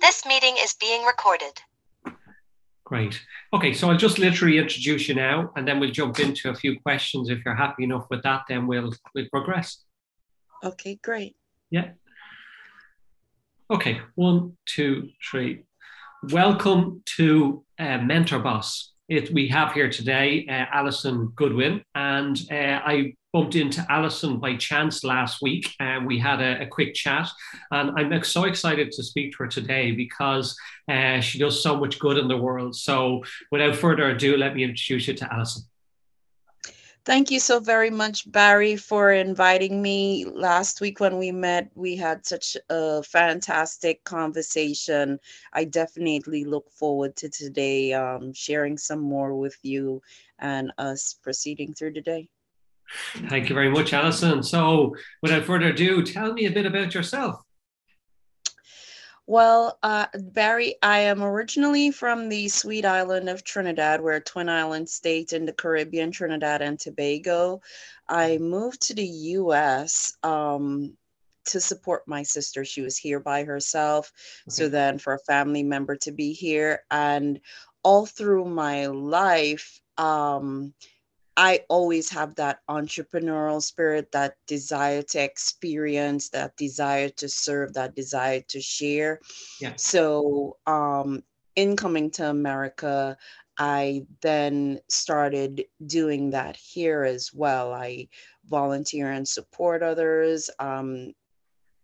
This meeting is being recorded. Great. Okay, so I'll just literally introduce you now, and then we'll jump into a few questions. If you're happy enough with that, then we'll we'll progress. Okay, great. Yeah. Okay, one, two, three. Welcome to uh, Mentor Boss. It, we have here today uh, Alison Godwin, and uh, I bumped into Alison by chance last week, and we had a, a, quick chat. And I'm so excited to speak to her today because uh, she does so much good in the world. So, without further ado, let me introduce you to Alison. Thank you so very much, Barry, for inviting me. Last week when we met, we had such a fantastic conversation. I definitely look forward to today um, sharing some more with you and us proceeding through the day. Thank you very much, Alison. So, without further ado, tell me a bit about yourself. Well, uh, Barry, I am originally from the sweet island of Trinidad. We're a twin island state in the Caribbean, Trinidad and Tobago. I moved to the US um, to support my sister. She was here by herself. Okay. So then, for a family member to be here, and all through my life, um, I always have that entrepreneurial spirit, that desire to experience, that desire to serve, that desire to share. Yeah. So, um, in coming to America, I then started doing that here as well. I volunteer and support others, um,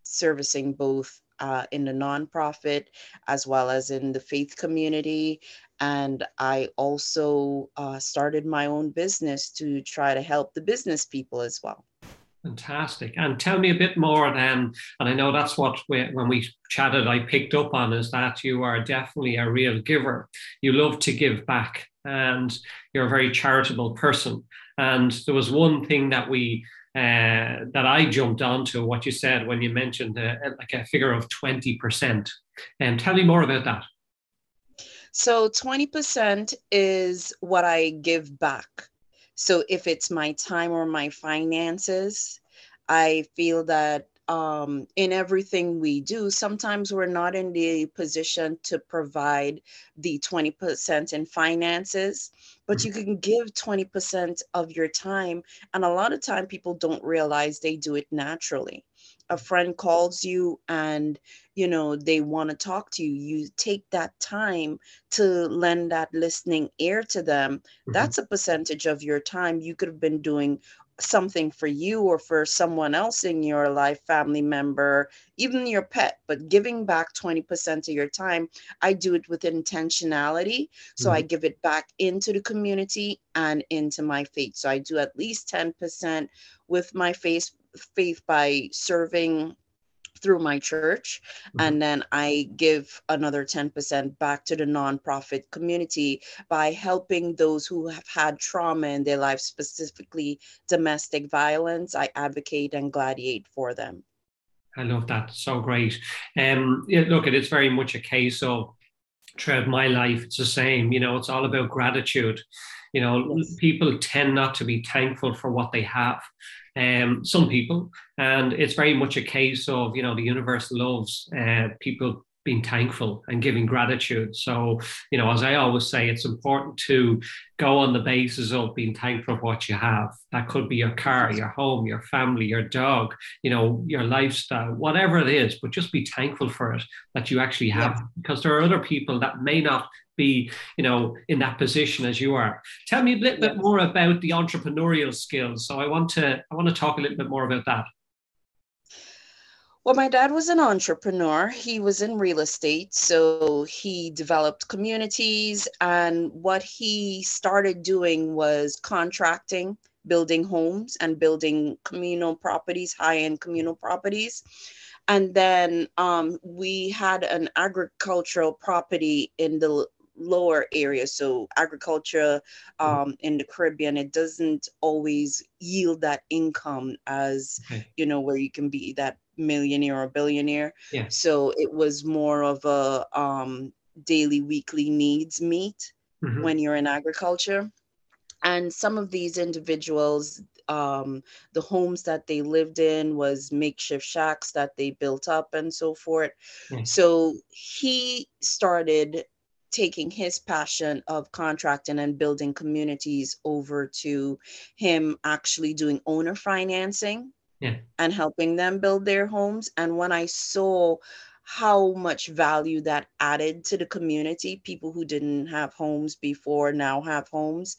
servicing both uh, in the nonprofit as well as in the faith community. And I also uh, started my own business to try to help the business people as well. Fantastic. And tell me a bit more then. And I know that's what we, when we chatted, I picked up on is that you are definitely a real giver. You love to give back and you're a very charitable person. And there was one thing that we uh, that I jumped onto what you said when you mentioned uh, like a figure of 20%. And tell me more about that. So 20% is what I give back. So if it's my time or my finances, I feel that um, in everything we do, sometimes we're not in the position to provide the 20% in finances, but you can give 20% of your time. And a lot of time people don't realize they do it naturally a friend calls you and you know they want to talk to you you take that time to lend that listening ear to them mm-hmm. that's a percentage of your time you could have been doing something for you or for someone else in your life family member even your pet but giving back 20% of your time i do it with intentionality so mm-hmm. i give it back into the community and into my faith so i do at least 10% with my faith faith by serving through my church. Mm-hmm. and then i give another 10% back to the nonprofit community by helping those who have had trauma in their life specifically domestic violence. I advocate and gladiate for them. I love that. So great. Um look it's very much a case of throughout my life it's the same you know it's all about gratitude you know yes. people tend not to be thankful for what they have um, some people. And it's very much a case of, you know, the universe loves uh, people being thankful and giving gratitude. So, you know, as I always say, it's important to go on the basis of being thankful for what you have. That could be your car, your home, your family, your dog, you know, your lifestyle, whatever it is, but just be thankful for it that you actually have, yeah. because there are other people that may not be you know in that position as you are tell me a little bit more about the entrepreneurial skills so i want to i want to talk a little bit more about that well, my dad was an entrepreneur. He was in real estate. So he developed communities. And what he started doing was contracting, building homes, and building communal properties, high end communal properties. And then um, we had an agricultural property in the lower area so agriculture um, in the caribbean it doesn't always yield that income as okay. you know where you can be that millionaire or billionaire yeah. so it was more of a um, daily weekly needs meet mm-hmm. when you're in agriculture and some of these individuals um, the homes that they lived in was makeshift shacks that they built up and so forth. So he started taking his passion of contracting and building communities over to him actually doing owner financing yeah. and helping them build their homes. And when I saw how much value that added to the community, people who didn't have homes before now have homes,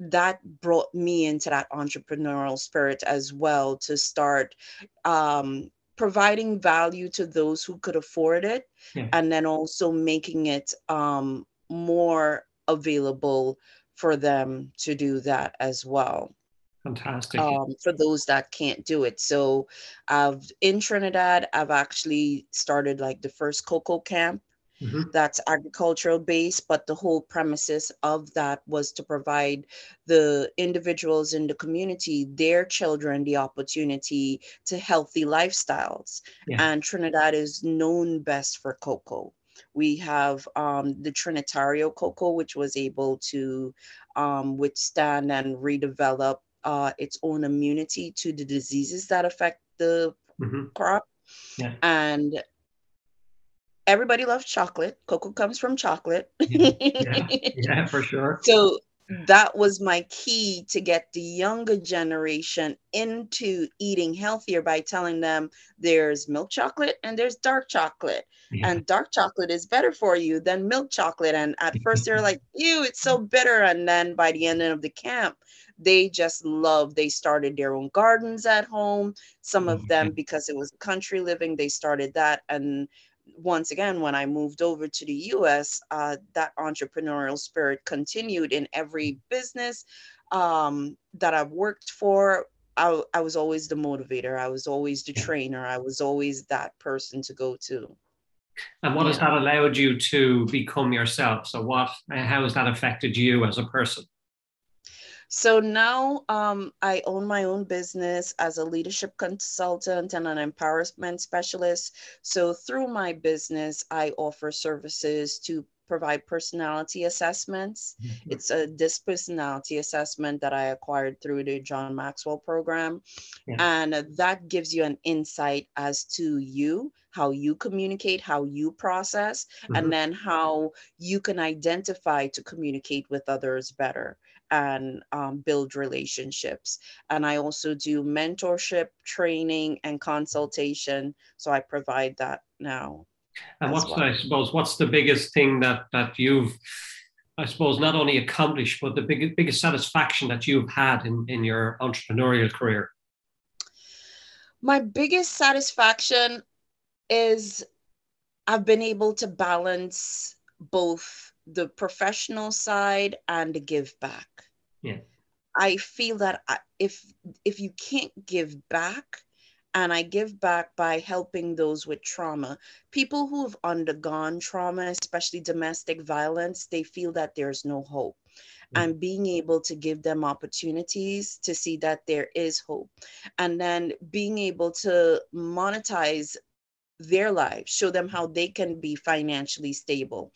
that brought me into that entrepreneurial spirit as well to start um, providing value to those who could afford it yeah. and then also making it um, more available for them to do that as well fantastic um, for those that can't do it so i've in trinidad i've actually started like the first cocoa camp Mm-hmm. that's agricultural based but the whole premises of that was to provide the individuals in the community their children the opportunity to healthy lifestyles yeah. and trinidad is known best for cocoa we have um, the trinitario cocoa which was able to um, withstand and redevelop uh, its own immunity to the diseases that affect the mm-hmm. crop yeah. and everybody loves chocolate. Cocoa comes from chocolate. yeah. yeah, yeah, for sure. So that was my key to get the younger generation into eating healthier by telling them there's milk chocolate and there's dark chocolate. Yeah. And dark chocolate is better for you than milk chocolate. And at first they're like, ew, it's so bitter. And then by the end of the camp, they just love they started their own gardens at home some of them because it was country living they started that and once again, when I moved over to the US, uh, that entrepreneurial spirit continued in every business um, that I've worked for. I, I was always the motivator. I was always the trainer. I was always that person to go to. And what yeah. has that allowed you to become yourself? So, what, how has that affected you as a person? So now um, I own my own business as a leadership consultant and an empowerment specialist. So through my business, I offer services to provide personality assessments. Mm-hmm. It's a DISC personality assessment that I acquired through the John Maxwell program. Yeah. And that gives you an insight as to you, how you communicate, how you process, mm-hmm. and then how you can identify to communicate with others better and um, build relationships. And I also do mentorship, training, and consultation. So I provide that now. And what's well. I suppose what's the biggest thing that that you've I suppose not only accomplished, but the big, biggest satisfaction that you've had in, in your entrepreneurial career? My biggest satisfaction is I've been able to balance both the professional side and the give back. Yeah. I feel that if if you can't give back, and I give back by helping those with trauma, people who have undergone trauma, especially domestic violence, they feel that there's no hope. Mm-hmm. And being able to give them opportunities to see that there is hope. And then being able to monetize their lives, show them how they can be financially stable.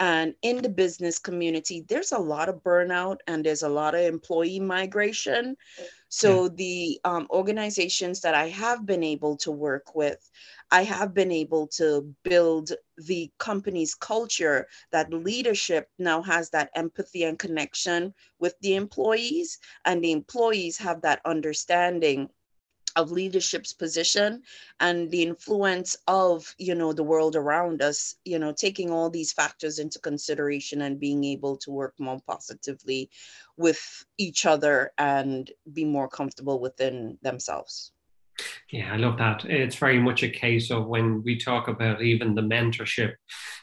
And in the business community, there's a lot of burnout and there's a lot of employee migration. So, yeah. the um, organizations that I have been able to work with, I have been able to build the company's culture that leadership now has that empathy and connection with the employees, and the employees have that understanding of leadership's position and the influence of you know the world around us you know taking all these factors into consideration and being able to work more positively with each other and be more comfortable within themselves yeah, I love that. It's very much a case of when we talk about even the mentorship,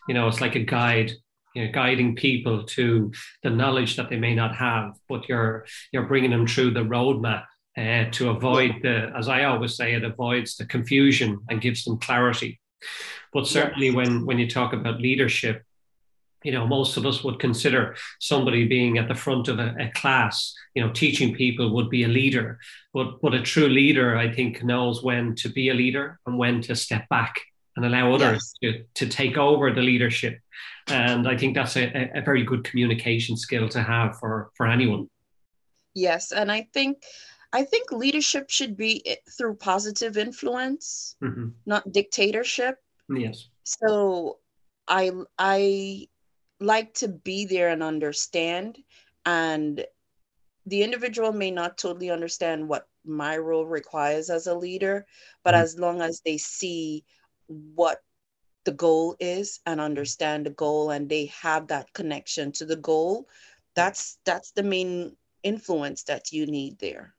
you know, it's like a guide you know, guiding people to the knowledge that they may not have, but you're you're bringing them through the roadmap uh, to avoid the, as I always say, it avoids the confusion and gives them clarity. But certainly, when when you talk about leadership, you know, most of us would consider somebody being at the front of a, a, class, you know, teaching people would be a leader. But but a true leader, I think, knows when to be a leader and when to step back and allow others yes. to, to take over the leadership. And I think that's a, a very good communication skill to have for for anyone. Yes, and I think I think leadership should be through positive influence, mm-hmm. not dictatorship. Yes. So I I like to be there and understand and the individual may not totally understand what my role requires as a leader, but mm-hmm. as long as they see what the goal is and understand the goal and they have that connection to the goal, that's that's the main influence that you need there.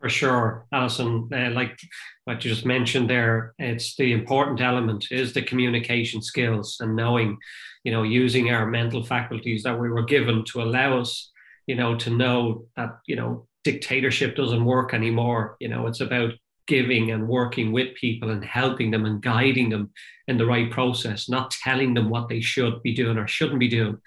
For sure, Alison, uh, like what you just mentioned there, it's the important element is the communication skills and knowing, you know, using our mental faculties that we were given to allow us, you know, to know that, you know, dictatorship doesn't work anymore. You know, it's about giving and working with people and helping them and guiding them in the right process, not telling them what they should be doing or shouldn't be doing,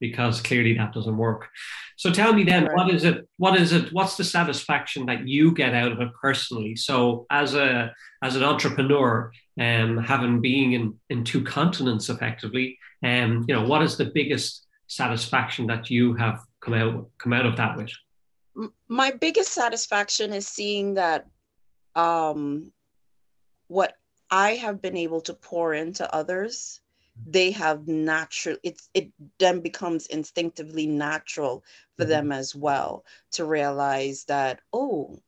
because clearly that doesn't work. So tell me then, what is it? What is it? What's the satisfaction that you get out of it personally? So as a as an entrepreneur, um, having being in in two continents effectively, um, you know, what is the biggest satisfaction that you have come out come out of that with? My biggest satisfaction is seeing that um, what I have been able to pour into others they have natural it's it then becomes instinctively natural for mm-hmm. them as well to realize that oh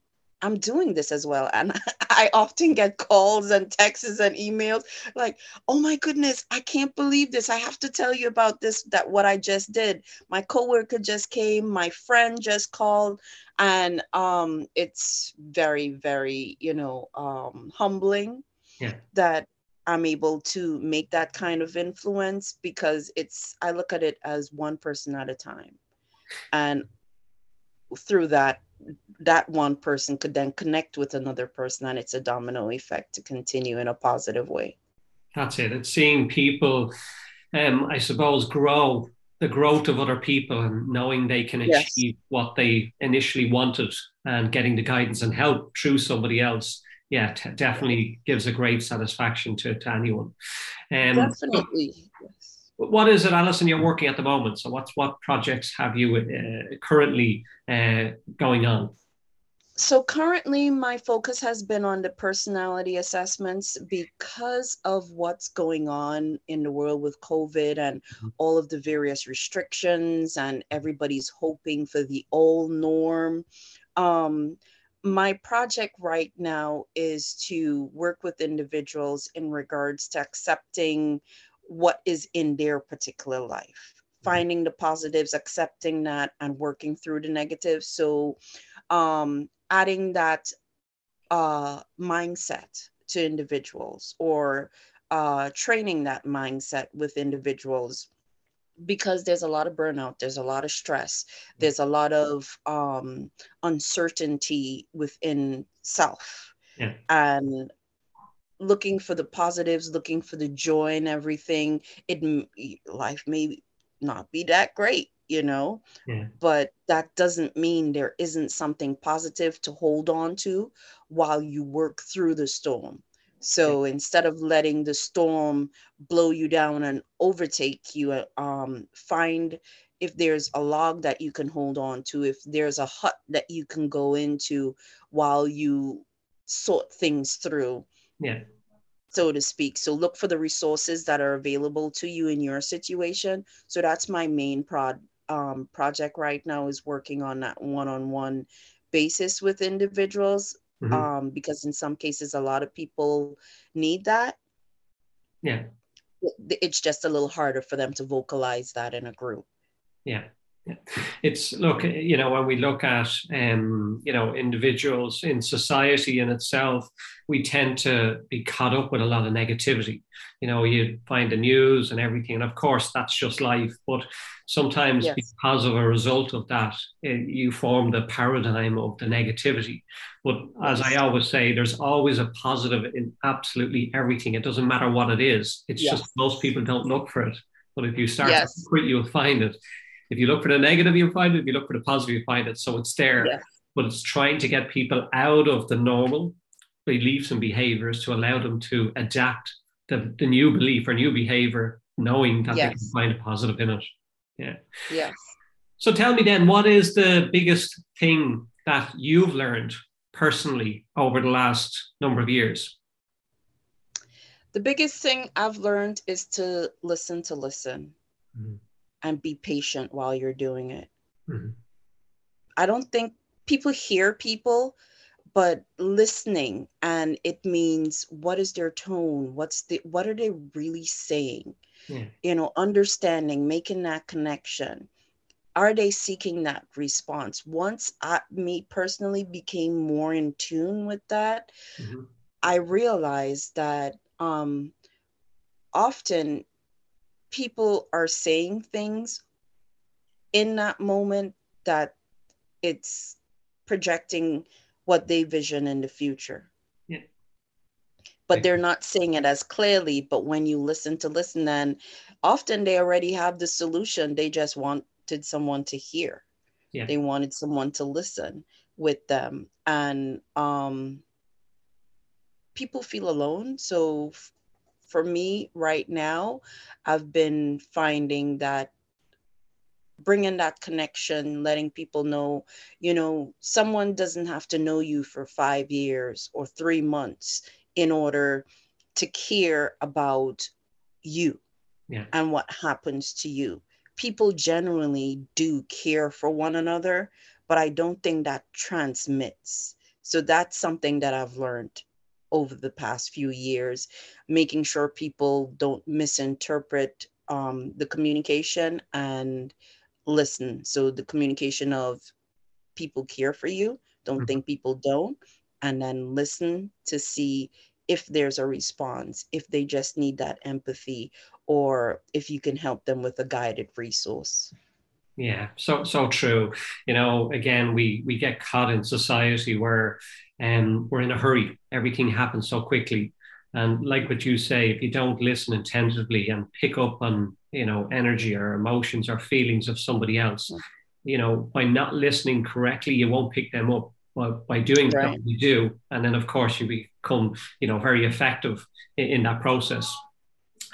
i'm doing this as well. And i often get calls and texts and emails like oh my goodness i can't believe this. I have to tell you about this that what i just did. My coworker just came. My friend just called. And um it's very very you know um humbling yeah. that I'm able to make that kind of influence because it's, I look at it as one person at a time. And through that, that one person could then connect with another person and it's a domino effect to continue in a positive way. That's it. It's seeing people, um, I suppose, grow the growth of other people and knowing they can achieve yes. what they initially wanted and getting the guidance and help through somebody else yeah, t- definitely gives a great satisfaction to, to anyone. Um, definitely. Yes. What is it, Alison, you're working at the moment? So, what's what projects have you uh, currently uh, going on? So, currently, my focus has been on the personality assessments because of what's going on in the world with COVID and mm-hmm. all of the various restrictions, and everybody's hoping for the old norm. Um, my project right now is to work with individuals in regards to accepting what is in their particular life mm-hmm. finding the positives accepting that and working through the negatives so um, adding that uh, mindset to individuals or uh, training that mindset with individuals because there's a lot of burnout there's a lot of stress there's a lot of um, uncertainty within self yeah. and looking for the positives looking for the joy and everything it life may not be that great you know yeah. but that doesn't mean there isn't something positive to hold on to while you work through the storm so instead of letting the storm blow you down and overtake you, um, find if there's a log that you can hold on to, if there's a hut that you can go into while you sort things through. Yeah. So to speak. So look for the resources that are available to you in your situation. So that's my main prod um, project right now is working on that one-on-one basis with individuals mm-hmm. um, because in some cases, a lot of people need that. Yeah. It's just a little harder for them to vocalize that in a group. Yeah. Yeah. It's look, you know, when we look at, um, you know, individuals in society in itself, we tend to be caught up with a lot of negativity. You know, you find the news and everything, and of course, that's just life. But sometimes, yes. because of a result of that, it, eh, you form the paradigm of the negativity. But as I always say, there's always a positive in absolutely everything. It doesn't matter what it is. It's yes. just most people don't look for it. But if you start yes. to look you'll find it if you look for the negative, you'll find it. If you look for the positive, you find it. So it's there. Yeah. But it's trying to get people out of the normal beliefs and behaviors to allow them to adapt the, the new belief or new behavior, knowing that yes. they can find a positive in it. Yeah. Yes. So tell me then, what is the biggest thing that you've learned personally over the last number of years? The biggest thing I've learned is to listen to listen mm-hmm. And be patient while you're doing it. Mm-hmm. I don't think people hear people, but listening and it means what is their tone? What's the what are they really saying? Yeah. You know, understanding, making that connection are they seeking that response once i me personally became more in tune with that mm-hmm. i realized that um often people are saying things in that moment that it's projecting what they vision in the future yeah. but they're not saying it as clearly but when you listen to listen then often they already have the solution they just wanted someone to hear. Yeah. They wanted someone to listen with them. And um, people feel alone. So for me right now, I've been finding that bringing that connection, letting people know, you know, someone doesn't have to know you for five years or three months in order to care about you yeah. and what happens to you people generally do care for one another, but I don't think that transmits. So that's something that I've learned over the past few years, making sure people don't misinterpret um, the communication and listen. So the communication of people care for you, don't mm-hmm. think people don't, and then listen to see if there's a response, if they just need that empathy, or if you can help them with a guided resource. Yeah, so so true. You know, again, we we get caught in society where um, we're in a hurry. Everything happens so quickly, and like what you say, if you don't listen attentively and pick up on you know energy or emotions or feelings of somebody else, you know, by not listening correctly, you won't pick them up. But by doing right. that, you do, and then of course you become you know very effective in, in that process.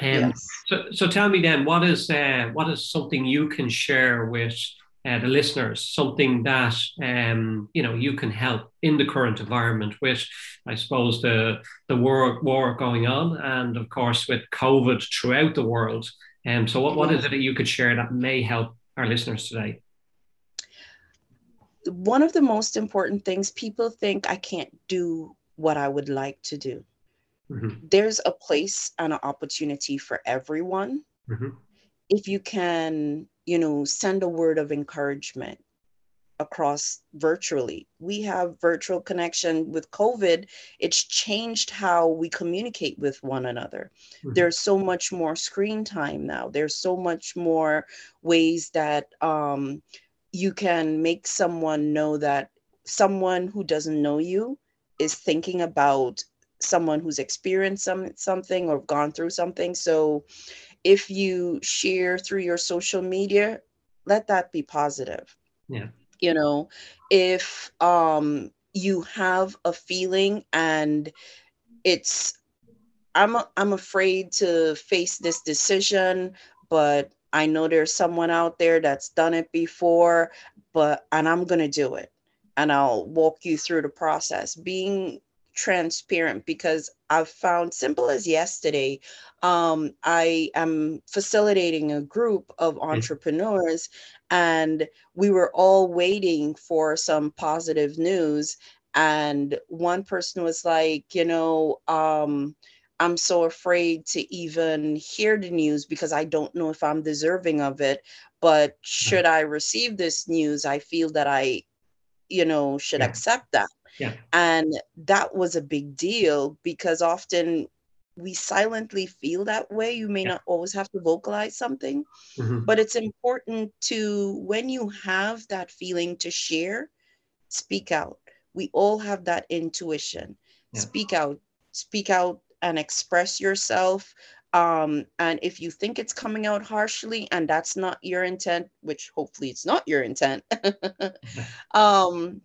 Um, yes. So, so tell me then, what is uh, what is something you can share with uh, the listeners? Something that um, you know you can help in the current environment with, I suppose the the war war going on, and of course with COVID throughout the world. And um, so, what, what is it that you could share that may help our listeners today? One of the most important things people think I can't do what I would like to do. Mm-hmm. There's a place and an opportunity for everyone. Mm-hmm. If you can, you know, send a word of encouragement across virtually. We have virtual connection with COVID. It's changed how we communicate with one another. Mm-hmm. There's so much more screen time now. There's so much more ways that um, you can make someone know that someone who doesn't know you is thinking about someone who's experienced some, something or gone through something. So if you share through your social media, let that be positive. Yeah. You know, if um you have a feeling and it's I'm I'm afraid to face this decision, but I know there's someone out there that's done it before, but and I'm going to do it. And I'll walk you through the process. Being transparent because I've found simple as yesterday, um, I am facilitating a group of mm. entrepreneurs and we were all waiting for some positive news. And one person was like, you know, um, I'm so afraid to even hear the news because I don't know if I'm deserving of it. But mm. should I receive this news, I feel that I, you know, should yeah. accept that. Yeah. And that was a big deal because often we silently feel that way. You may yeah. not always have to vocalize something, mm-hmm. but it's important to, when you have that feeling to share, speak out. We all have that intuition. Yeah. Speak out, speak out and express yourself. Um, and if you think it's coming out harshly and that's not your intent, which hopefully it's not your intent, um,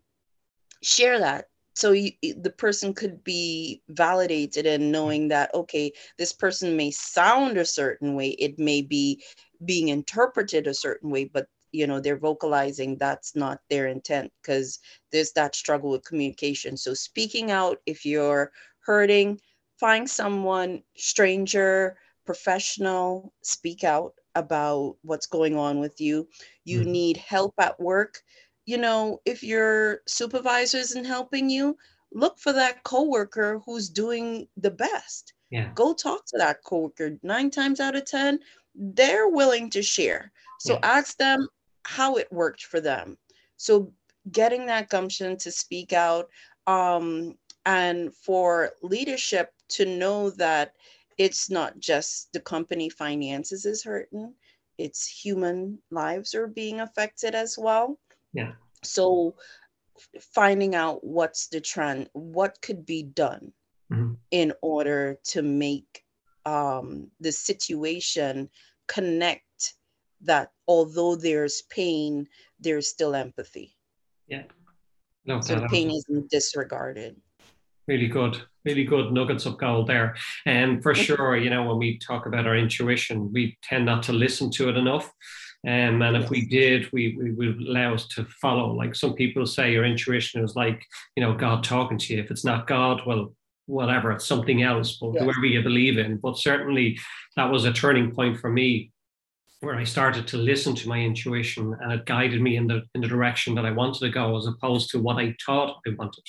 share that. So you, the person could be validated in knowing that okay this person may sound a certain way. It may be being interpreted a certain way but you know they're vocalizing that's not their intent because there's that struggle with communication. So speaking out if you're hurting find someone stranger professional speak out about what's going on with you. You mm-hmm. need help at work you know if your supervisor isn't helping you look for that coworker who's doing the best. Yeah. go talk to that coworker. Nine times out of ten they're willing to share. So yeah. ask them how it worked for them. So getting that gumption to speak out um, and for leadership to know that it's not just the company finances is hurting it's human lives are being affected as well yeah. So finding out what's the trend what could be done mm-hmm. in order to make um, the situation connect that although there's pain there's still empathy. Yeah. No, so the pain isn't disregarded. Really good really good nuggets of gold there. And for sure you know when we talk about our intuition we tend not to listen to it enough um, and if we did we, we would allow us to follow like some people say your intuition is like you know god talking to you if it's not god well whatever it's something else but yes. whoever you believe in but certainly that was a turning point for me where I started to listen to my intuition and it guided me in the in the direction that I wanted to go as opposed to what I thought I wanted.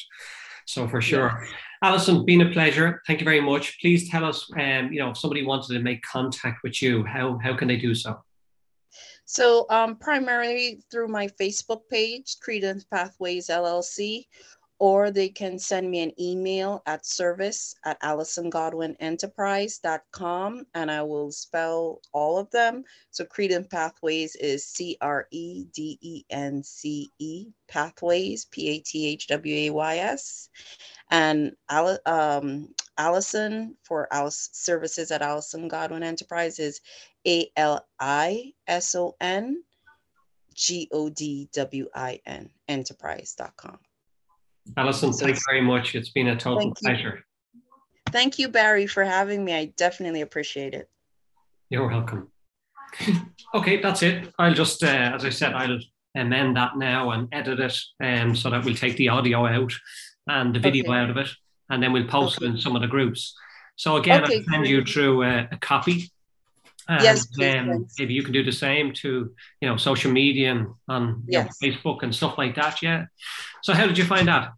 So for sure. Yeah. Alison, been a pleasure. Thank you very much. Please tell us, um, you know, if somebody wanted to make contact with you, how, how can they do so? So um, primarily through my Facebook page, Credence Pathways LLC, or they can send me an email at service at AlisonGodwinEnterprise.com and I will spell all of them. So Credence Pathways is C R E D E N C E Pathways, P A T H W A Y S. And um, Alison for Alice services at Alison Godwin Enterprise is A L I S O N G O D W I N enterprise.com. Alison, so thank you very much. It's been a total thank pleasure. You. Thank you, Barry, for having me. I definitely appreciate it. You're welcome. okay, that's it. I'll just, uh, as I said, I'll amend that now and edit it um, so that we'll take the audio out and the video okay. out of it, and then we'll post okay. it in some of the groups. So again, okay, I'll send you through a, a copy and yes, please, um, maybe you can do the same to you know social media and on yes. know, Facebook and stuff like that. Yeah. So how did you find that?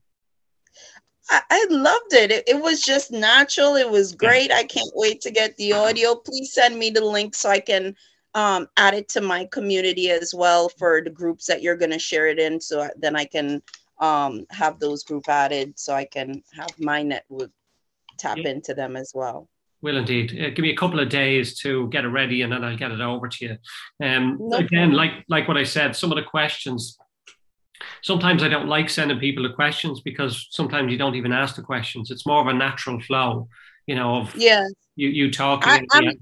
I, I loved it. it. it. was just natural. It was great. Yeah. I can't wait to get the audio. Please send me the link so I can um, add it to my community as well for the groups that you're going to share it in. So then I can um, have those group added so I can have my network tap yeah. into them as well. Will indeed. Uh, give me a couple of days to get it ready, and then I'll get it over to you. Um, no again, like like what I said, some of the questions. Sometimes I don't like sending people the questions because sometimes you don't even ask the questions. It's more of a natural flow, you know. Of yeah. You you talking. I,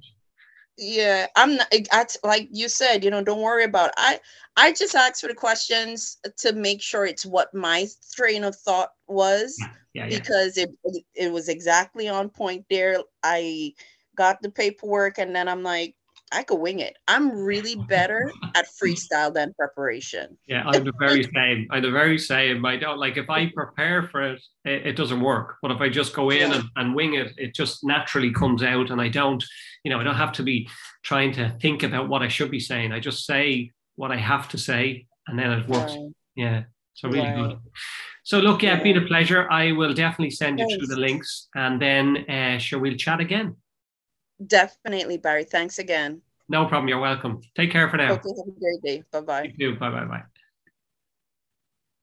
yeah, I'm not. I, like you said, you know, don't worry about. It. I I just asked for the questions to make sure it's what my train of thought was yeah, because it it was exactly on point there. I got the paperwork and then I'm like, I could wing it. I'm really better at freestyle than preparation. Yeah, I'm the very same. I'm the very same. I don't like if I prepare for it, it, it doesn't work. But if I just go in yeah. and, and wing it, it just naturally comes out and I don't, you know, I don't have to be trying to think about what I should be saying. I just say what I have to say and then it works. Right. Yeah. So really right. good. So look, yeah, it's been a pleasure. I will definitely send you through the links, and then uh, sure we'll chat again. Definitely, Barry. Thanks again. No problem. You're welcome. Take care for now. Okay, have a great day. Bye bye. You too. Bye bye bye.